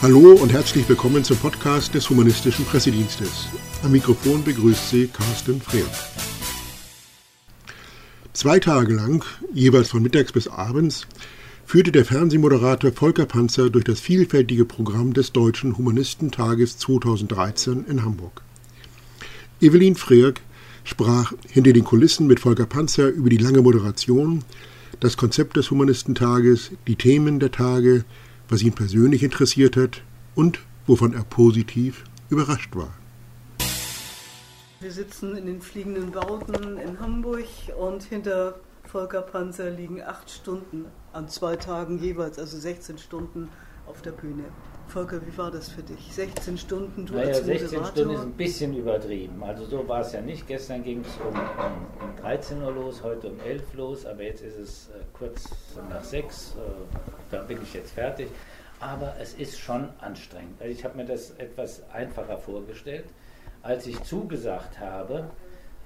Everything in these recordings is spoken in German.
Hallo und herzlich willkommen zum Podcast des Humanistischen Pressedienstes. Am Mikrofon begrüßt Sie Carsten Freer. Zwei Tage lang, jeweils von mittags bis abends, führte der Fernsehmoderator Volker Panzer durch das vielfältige Programm des Deutschen Humanistentages 2013 in Hamburg. Evelyn Freerk sprach hinter den Kulissen mit Volker Panzer über die lange Moderation, das Konzept des Humanistentages, die Themen der Tage, was ihn persönlich interessiert hat und wovon er positiv überrascht war. Wir sitzen in den fliegenden Bauten in Hamburg und hinter Volker Panzer liegen acht Stunden an zwei Tagen jeweils, also 16 Stunden auf der Bühne. Volker, wie war das für dich? 16 Stunden, du naja, als 16 Stunden ist ein bisschen übertrieben. Also so war es ja nicht. Gestern ging es um, um, um 13 Uhr los, heute um 11 Uhr los, aber jetzt ist es äh, kurz nach 6. Äh, da bin ich jetzt fertig. Aber es ist schon anstrengend. Also ich habe mir das etwas einfacher vorgestellt. Als ich zugesagt habe,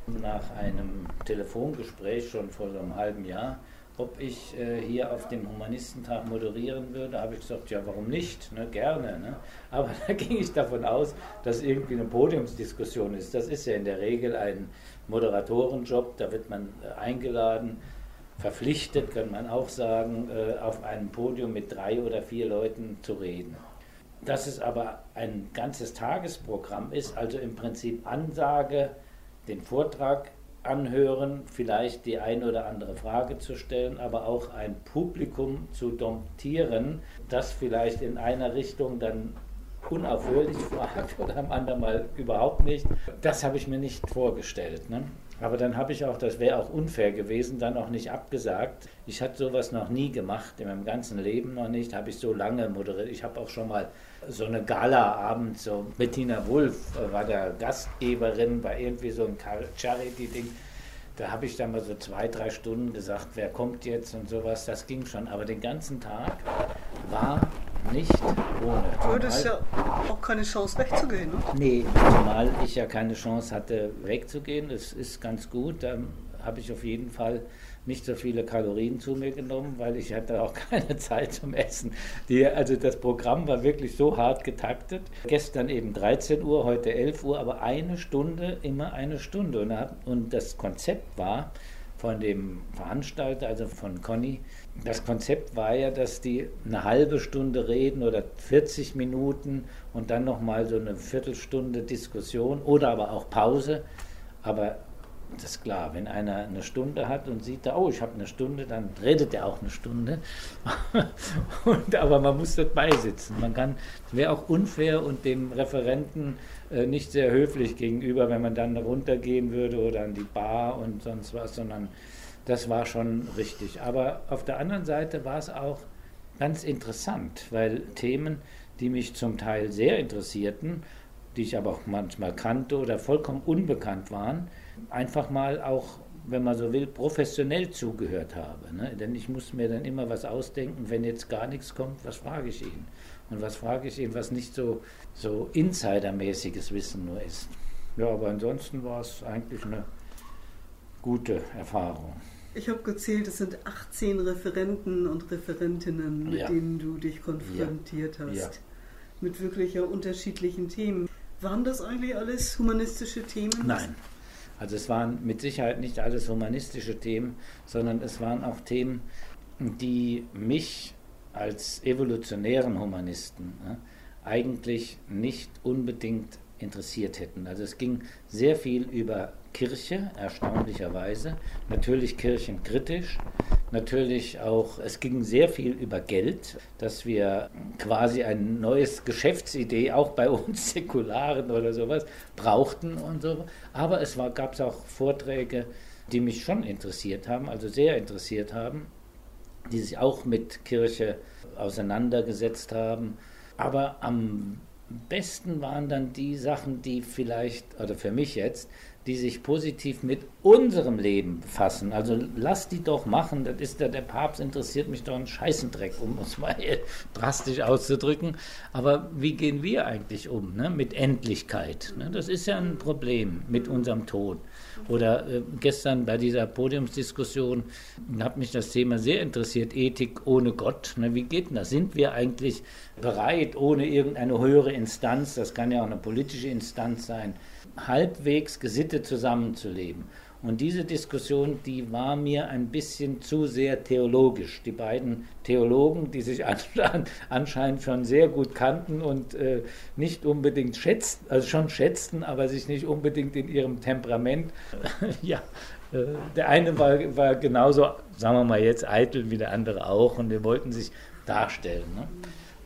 nach einem Telefongespräch schon vor so einem halben Jahr, ob ich äh, hier auf dem Humanistentag moderieren würde, habe ich gesagt, ja, warum nicht? Ne, gerne. Ne? Aber da ging ich davon aus, dass irgendwie eine Podiumsdiskussion ist. Das ist ja in der Regel ein Moderatorenjob, da wird man äh, eingeladen, verpflichtet, kann man auch sagen, äh, auf einem Podium mit drei oder vier Leuten zu reden. Dass es aber ein ganzes Tagesprogramm ist, also im Prinzip Ansage, den Vortrag anhören, vielleicht die eine oder andere Frage zu stellen, aber auch ein Publikum zu domptieren, das vielleicht in einer Richtung dann unaufhörlich fragt oder am anderen Mal überhaupt nicht. Das habe ich mir nicht vorgestellt. Ne? Aber dann habe ich auch, das wäre auch unfair gewesen, dann auch nicht abgesagt. Ich hatte sowas noch nie gemacht, in meinem ganzen Leben noch nicht, habe ich so lange moderiert. Ich habe auch schon mal so eine Gala-Abend, so Bettina Wulff äh, war da Gastgeberin bei irgendwie so ein Charity-Ding. Da habe ich dann mal so zwei, drei Stunden gesagt, wer kommt jetzt und sowas. Das ging schon. Aber den ganzen Tag war nicht ohne. Du hattest ja auch keine Chance wegzugehen, ne? Nee, zumal ich ja keine Chance hatte wegzugehen. Es ist ganz gut. Da habe ich auf jeden Fall nicht so viele Kalorien zu mir genommen, weil ich hatte auch keine Zeit zum Essen. Die, also das Programm war wirklich so hart getaktet. Gestern eben 13 Uhr, heute 11 Uhr, aber eine Stunde, immer eine Stunde. Und, und das Konzept war von dem Veranstalter, also von Conny, das Konzept war ja, dass die eine halbe Stunde reden oder 40 Minuten und dann nochmal so eine Viertelstunde Diskussion oder aber auch Pause. Aber das ist klar, wenn einer eine Stunde hat und sieht da, oh, ich habe eine Stunde, dann redet er auch eine Stunde. und, aber man muss dort beisitzen. Man kann, wäre auch unfair und dem Referenten äh, nicht sehr höflich gegenüber, wenn man dann runtergehen würde oder an die Bar und sonst was, sondern das war schon richtig. Aber auf der anderen Seite war es auch ganz interessant, weil Themen, die mich zum Teil sehr interessierten, die ich aber auch manchmal kannte oder vollkommen unbekannt waren, einfach mal auch, wenn man so will, professionell zugehört habe. Ne? Denn ich muss mir dann immer was ausdenken, wenn jetzt gar nichts kommt, was frage ich ihn? Und was frage ich ihn, was nicht so, so insidermäßiges Wissen nur ist. Ja, aber ansonsten war es eigentlich eine gute Erfahrung. Ich habe gezählt, es sind 18 Referenten und Referentinnen, mit ja. denen du dich konfrontiert ja. hast. Ja. Mit wirklich unterschiedlichen Themen. Waren das eigentlich alles humanistische Themen? Nein. Also es waren mit Sicherheit nicht alles humanistische Themen, sondern es waren auch Themen, die mich als evolutionären Humanisten ne, eigentlich nicht unbedingt interessiert hätten. Also es ging sehr viel über Kirche, erstaunlicherweise, natürlich kirchenkritisch, natürlich auch, es ging sehr viel über Geld, dass wir quasi ein neues Geschäftsidee, auch bei uns Säkularen oder sowas, brauchten und so. Aber es gab auch Vorträge, die mich schon interessiert haben, also sehr interessiert haben, die sich auch mit Kirche auseinandergesetzt haben. Aber am besten waren dann die Sachen, die vielleicht, oder für mich jetzt, die sich positiv mit unserem Leben befassen. Also lass die doch machen. Das ist der, der Papst interessiert mich doch einen Scheißendreck, um es mal drastisch auszudrücken. Aber wie gehen wir eigentlich um ne? mit Endlichkeit? Ne? Das ist ja ein Problem mit unserem Tod. Oder äh, gestern bei dieser Podiumsdiskussion hat mich das Thema sehr interessiert, Ethik ohne Gott. Ne? Wie geht denn das? Sind wir eigentlich bereit, ohne irgendeine höhere Instanz, das kann ja auch eine politische Instanz sein, halbwegs gesittet zusammenzuleben. Und diese Diskussion, die war mir ein bisschen zu sehr theologisch. Die beiden Theologen, die sich anscheinend schon sehr gut kannten und äh, nicht unbedingt schätzten, also schon schätzten, aber sich nicht unbedingt in ihrem Temperament, ja, äh, der eine war, war genauso, sagen wir mal jetzt, eitel wie der andere auch und wir wollten sich darstellen. Ne?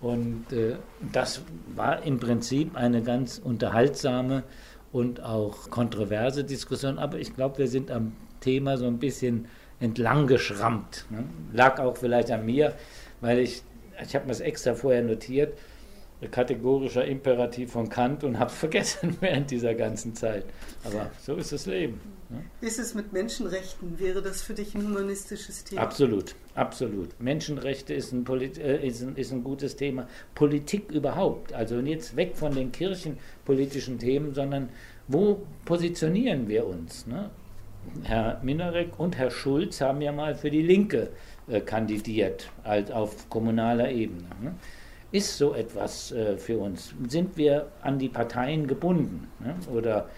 Und äh, das war im Prinzip eine ganz unterhaltsame und auch kontroverse Diskussion, aber ich glaube, wir sind am Thema so ein bisschen entlang geschrammt. Ne? Lag auch vielleicht an mir, weil ich, ich habe mir das extra vorher notiert, kategorischer Imperativ von Kant und habe es vergessen während dieser ganzen Zeit. Aber so ist das Leben. Ne? Ist es mit Menschenrechten? Wäre das für dich ein humanistisches Thema? Absolut, absolut. Menschenrechte ist ein, äh, ist, ein, ist ein gutes Thema. Politik überhaupt. Also jetzt weg von den kirchenpolitischen Themen, sondern wo positionieren wir uns? Ne? Herr Minarek und Herr Schulz haben ja mal für die Linke äh, kandidiert, als auf kommunaler Ebene. Ne? Ist so etwas äh, für uns? Sind wir an die Parteien gebunden? Ne? Oder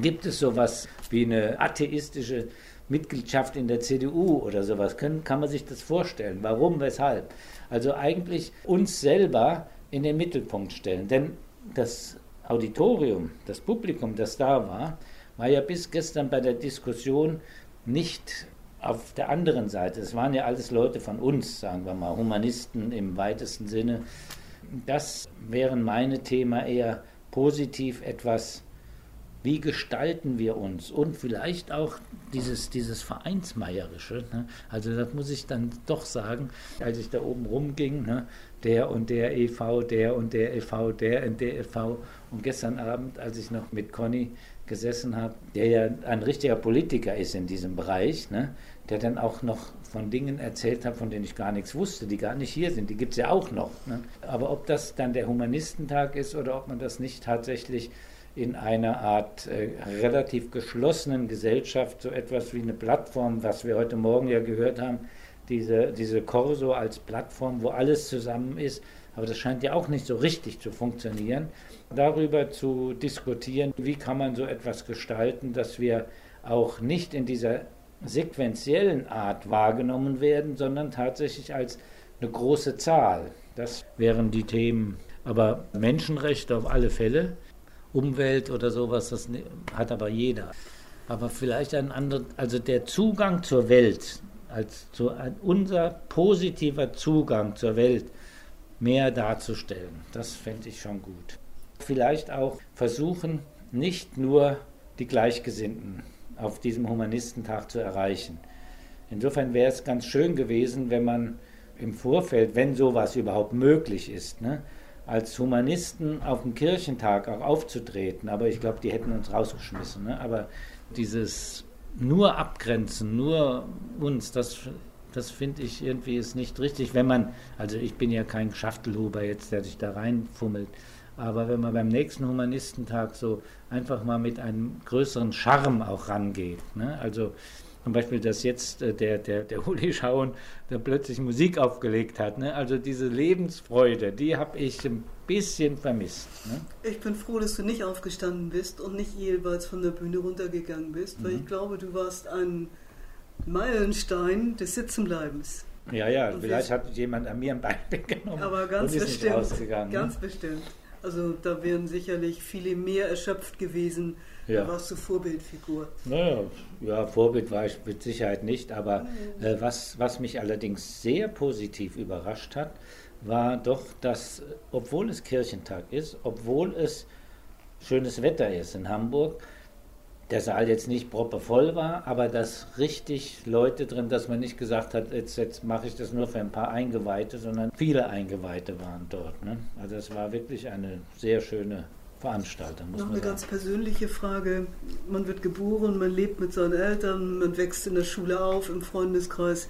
gibt es sowas wie eine atheistische Mitgliedschaft in der CDU oder sowas? Können, kann man sich das vorstellen? Warum, weshalb? Also eigentlich uns selber in den Mittelpunkt stellen. Denn das Auditorium, das Publikum, das da war, war ja bis gestern bei der Diskussion nicht auf der anderen Seite. Es waren ja alles Leute von uns, sagen wir mal, Humanisten im weitesten Sinne. Das wären meine Thema eher positiv etwas wie gestalten wir uns und vielleicht auch dieses, dieses Vereinsmeierische. Ne? Also das muss ich dann doch sagen, als ich da oben rumging, ne? der und der EV, der und der EV, der und der EV. Und gestern Abend, als ich noch mit Conny gesessen habe, der ja ein richtiger Politiker ist in diesem Bereich, ne? der dann auch noch von Dingen erzählt hat, von denen ich gar nichts wusste, die gar nicht hier sind. Die gibt es ja auch noch. Ne? Aber ob das dann der Humanistentag ist oder ob man das nicht tatsächlich in einer Art äh, relativ geschlossenen Gesellschaft so etwas wie eine Plattform, was wir heute Morgen ja gehört haben, diese, diese Corso als Plattform, wo alles zusammen ist. Aber das scheint ja auch nicht so richtig zu funktionieren. Darüber zu diskutieren, wie kann man so etwas gestalten, dass wir auch nicht in dieser sequentiellen Art wahrgenommen werden, sondern tatsächlich als eine große Zahl. Das wären die Themen. Aber Menschenrechte auf alle Fälle. Umwelt oder sowas, das hat aber jeder. Aber vielleicht ein anderer, also der Zugang zur Welt, als zu, unser positiver Zugang zur Welt mehr darzustellen, das fände ich schon gut. Vielleicht auch versuchen, nicht nur die Gleichgesinnten auf diesem Humanistentag zu erreichen. Insofern wäre es ganz schön gewesen, wenn man im Vorfeld, wenn sowas überhaupt möglich ist, ne, als Humanisten auf dem Kirchentag auch aufzutreten, aber ich glaube, die hätten uns rausgeschmissen. Ne? Aber dieses nur abgrenzen, nur uns, das, das finde ich irgendwie ist nicht richtig. Wenn man, also ich bin ja kein Schachtelhuber jetzt, der sich da reinfummelt, aber wenn man beim nächsten Humanistentag so einfach mal mit einem größeren Charme auch rangeht, ne? also zum Beispiel, dass jetzt äh, der, der, der Uli Schauen da plötzlich Musik aufgelegt hat. Ne? Also diese Lebensfreude, die habe ich ein bisschen vermisst. Ne? Ich bin froh, dass du nicht aufgestanden bist und nicht jeweils von der Bühne runtergegangen bist, mhm. weil ich glaube, du warst ein Meilenstein des Sitzenbleibens. Ja, ja, und vielleicht hat jemand an mir ein Bein weggenommen aber ganz bestimmt. Ne? Ganz ne? bestimmt. Also da wären sicherlich viele mehr erschöpft gewesen, ja. Da warst du Vorbildfigur. Naja, ja, Vorbild war ich mit Sicherheit nicht, aber äh, was, was mich allerdings sehr positiv überrascht hat, war doch, dass, obwohl es Kirchentag ist, obwohl es schönes Wetter ist in Hamburg, der Saal jetzt nicht proppevoll war, aber dass richtig Leute drin, dass man nicht gesagt hat, jetzt, jetzt mache ich das nur für ein paar Eingeweihte, sondern viele Eingeweihte waren dort. Ne? Also es war wirklich eine sehr schöne Veranstalter. Noch eine sagen. ganz persönliche Frage. Man wird geboren, man lebt mit seinen Eltern, man wächst in der Schule auf, im Freundeskreis.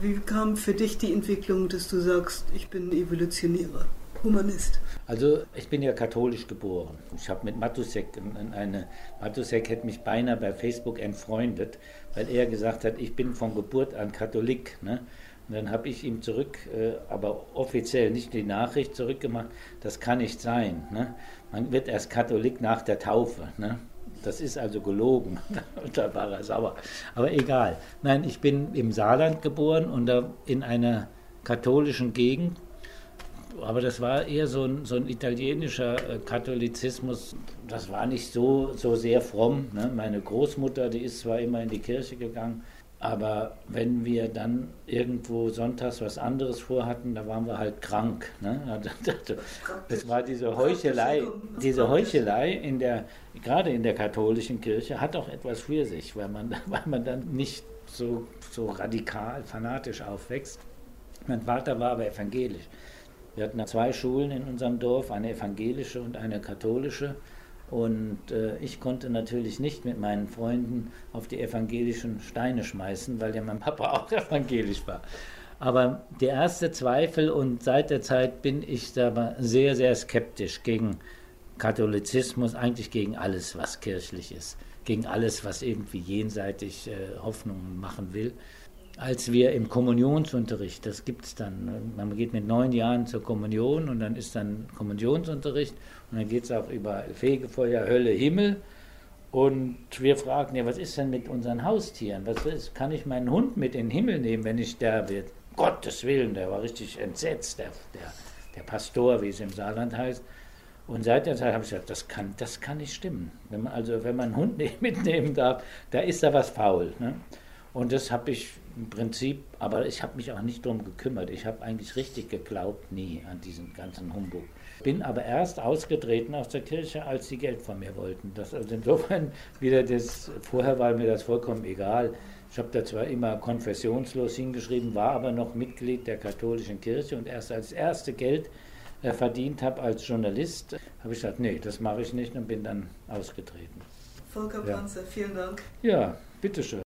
Wie kam für dich die Entwicklung, dass du sagst, ich bin Evolutionierer, Humanist? Also ich bin ja katholisch geboren. Ich habe mit Matusek eine, Matusek hätte mich beinahe bei Facebook entfreundet, weil er gesagt hat, ich bin von Geburt an Katholik. Ne? Und dann habe ich ihm zurück, äh, aber offiziell nicht die Nachricht zurückgemacht, das kann nicht sein. Ne? Man wird erst Katholik nach der Taufe. Ne? Das ist also gelogen. da war er sauer. Aber egal. Nein, ich bin im Saarland geboren und in einer katholischen Gegend. Aber das war eher so ein, so ein italienischer äh, Katholizismus. Das war nicht so, so sehr fromm. Ne? Meine Großmutter, die ist zwar immer in die Kirche gegangen, aber wenn wir dann irgendwo sonntags was anderes vorhatten, da waren wir halt krank. Ne? Das war diese Heuchelei, diese Heuchelei in der, gerade in der katholischen Kirche, hat auch etwas für sich, weil man, weil man dann nicht so, so radikal, fanatisch aufwächst. Mein Vater war aber evangelisch. Wir hatten zwei Schulen in unserem Dorf, eine evangelische und eine katholische. Und äh, ich konnte natürlich nicht mit meinen Freunden auf die evangelischen Steine schmeißen, weil ja mein Papa auch evangelisch war. Aber der erste Zweifel und seit der Zeit bin ich da sehr, sehr skeptisch gegen Katholizismus, eigentlich gegen alles, was kirchlich ist, gegen alles, was irgendwie jenseitig äh, Hoffnungen machen will als wir im Kommunionsunterricht, das gibt es dann, man geht mit neun Jahren zur Kommunion und dann ist dann Kommunionsunterricht und dann geht es auch über Fegefeuer, Hölle, Himmel. Und wir fragen, ja, was ist denn mit unseren Haustieren? Was ist, kann ich meinen Hund mit in den Himmel nehmen, wenn ich sterbe? Gottes Willen, der war richtig entsetzt, der, der, der Pastor, wie es im Saarland heißt. Und seit der Zeit habe ich gesagt, das kann, das kann nicht stimmen. Wenn man, also wenn man einen Hund nicht mitnehmen darf, da ist da was faul. Ne? Und das habe ich im Prinzip, aber ich habe mich auch nicht darum gekümmert. Ich habe eigentlich richtig geglaubt, nie an diesen ganzen Humbug. Bin aber erst ausgetreten aus der Kirche, als sie Geld von mir wollten. Das, also insofern wieder das, vorher war mir das vollkommen egal. Ich habe da zwar immer konfessionslos hingeschrieben, war aber noch Mitglied der katholischen Kirche und erst als erste Geld äh, verdient habe als Journalist, habe ich gesagt, nee, das mache ich nicht und bin dann ausgetreten. Volker Panzer, ja. vielen Dank. Ja, bitteschön.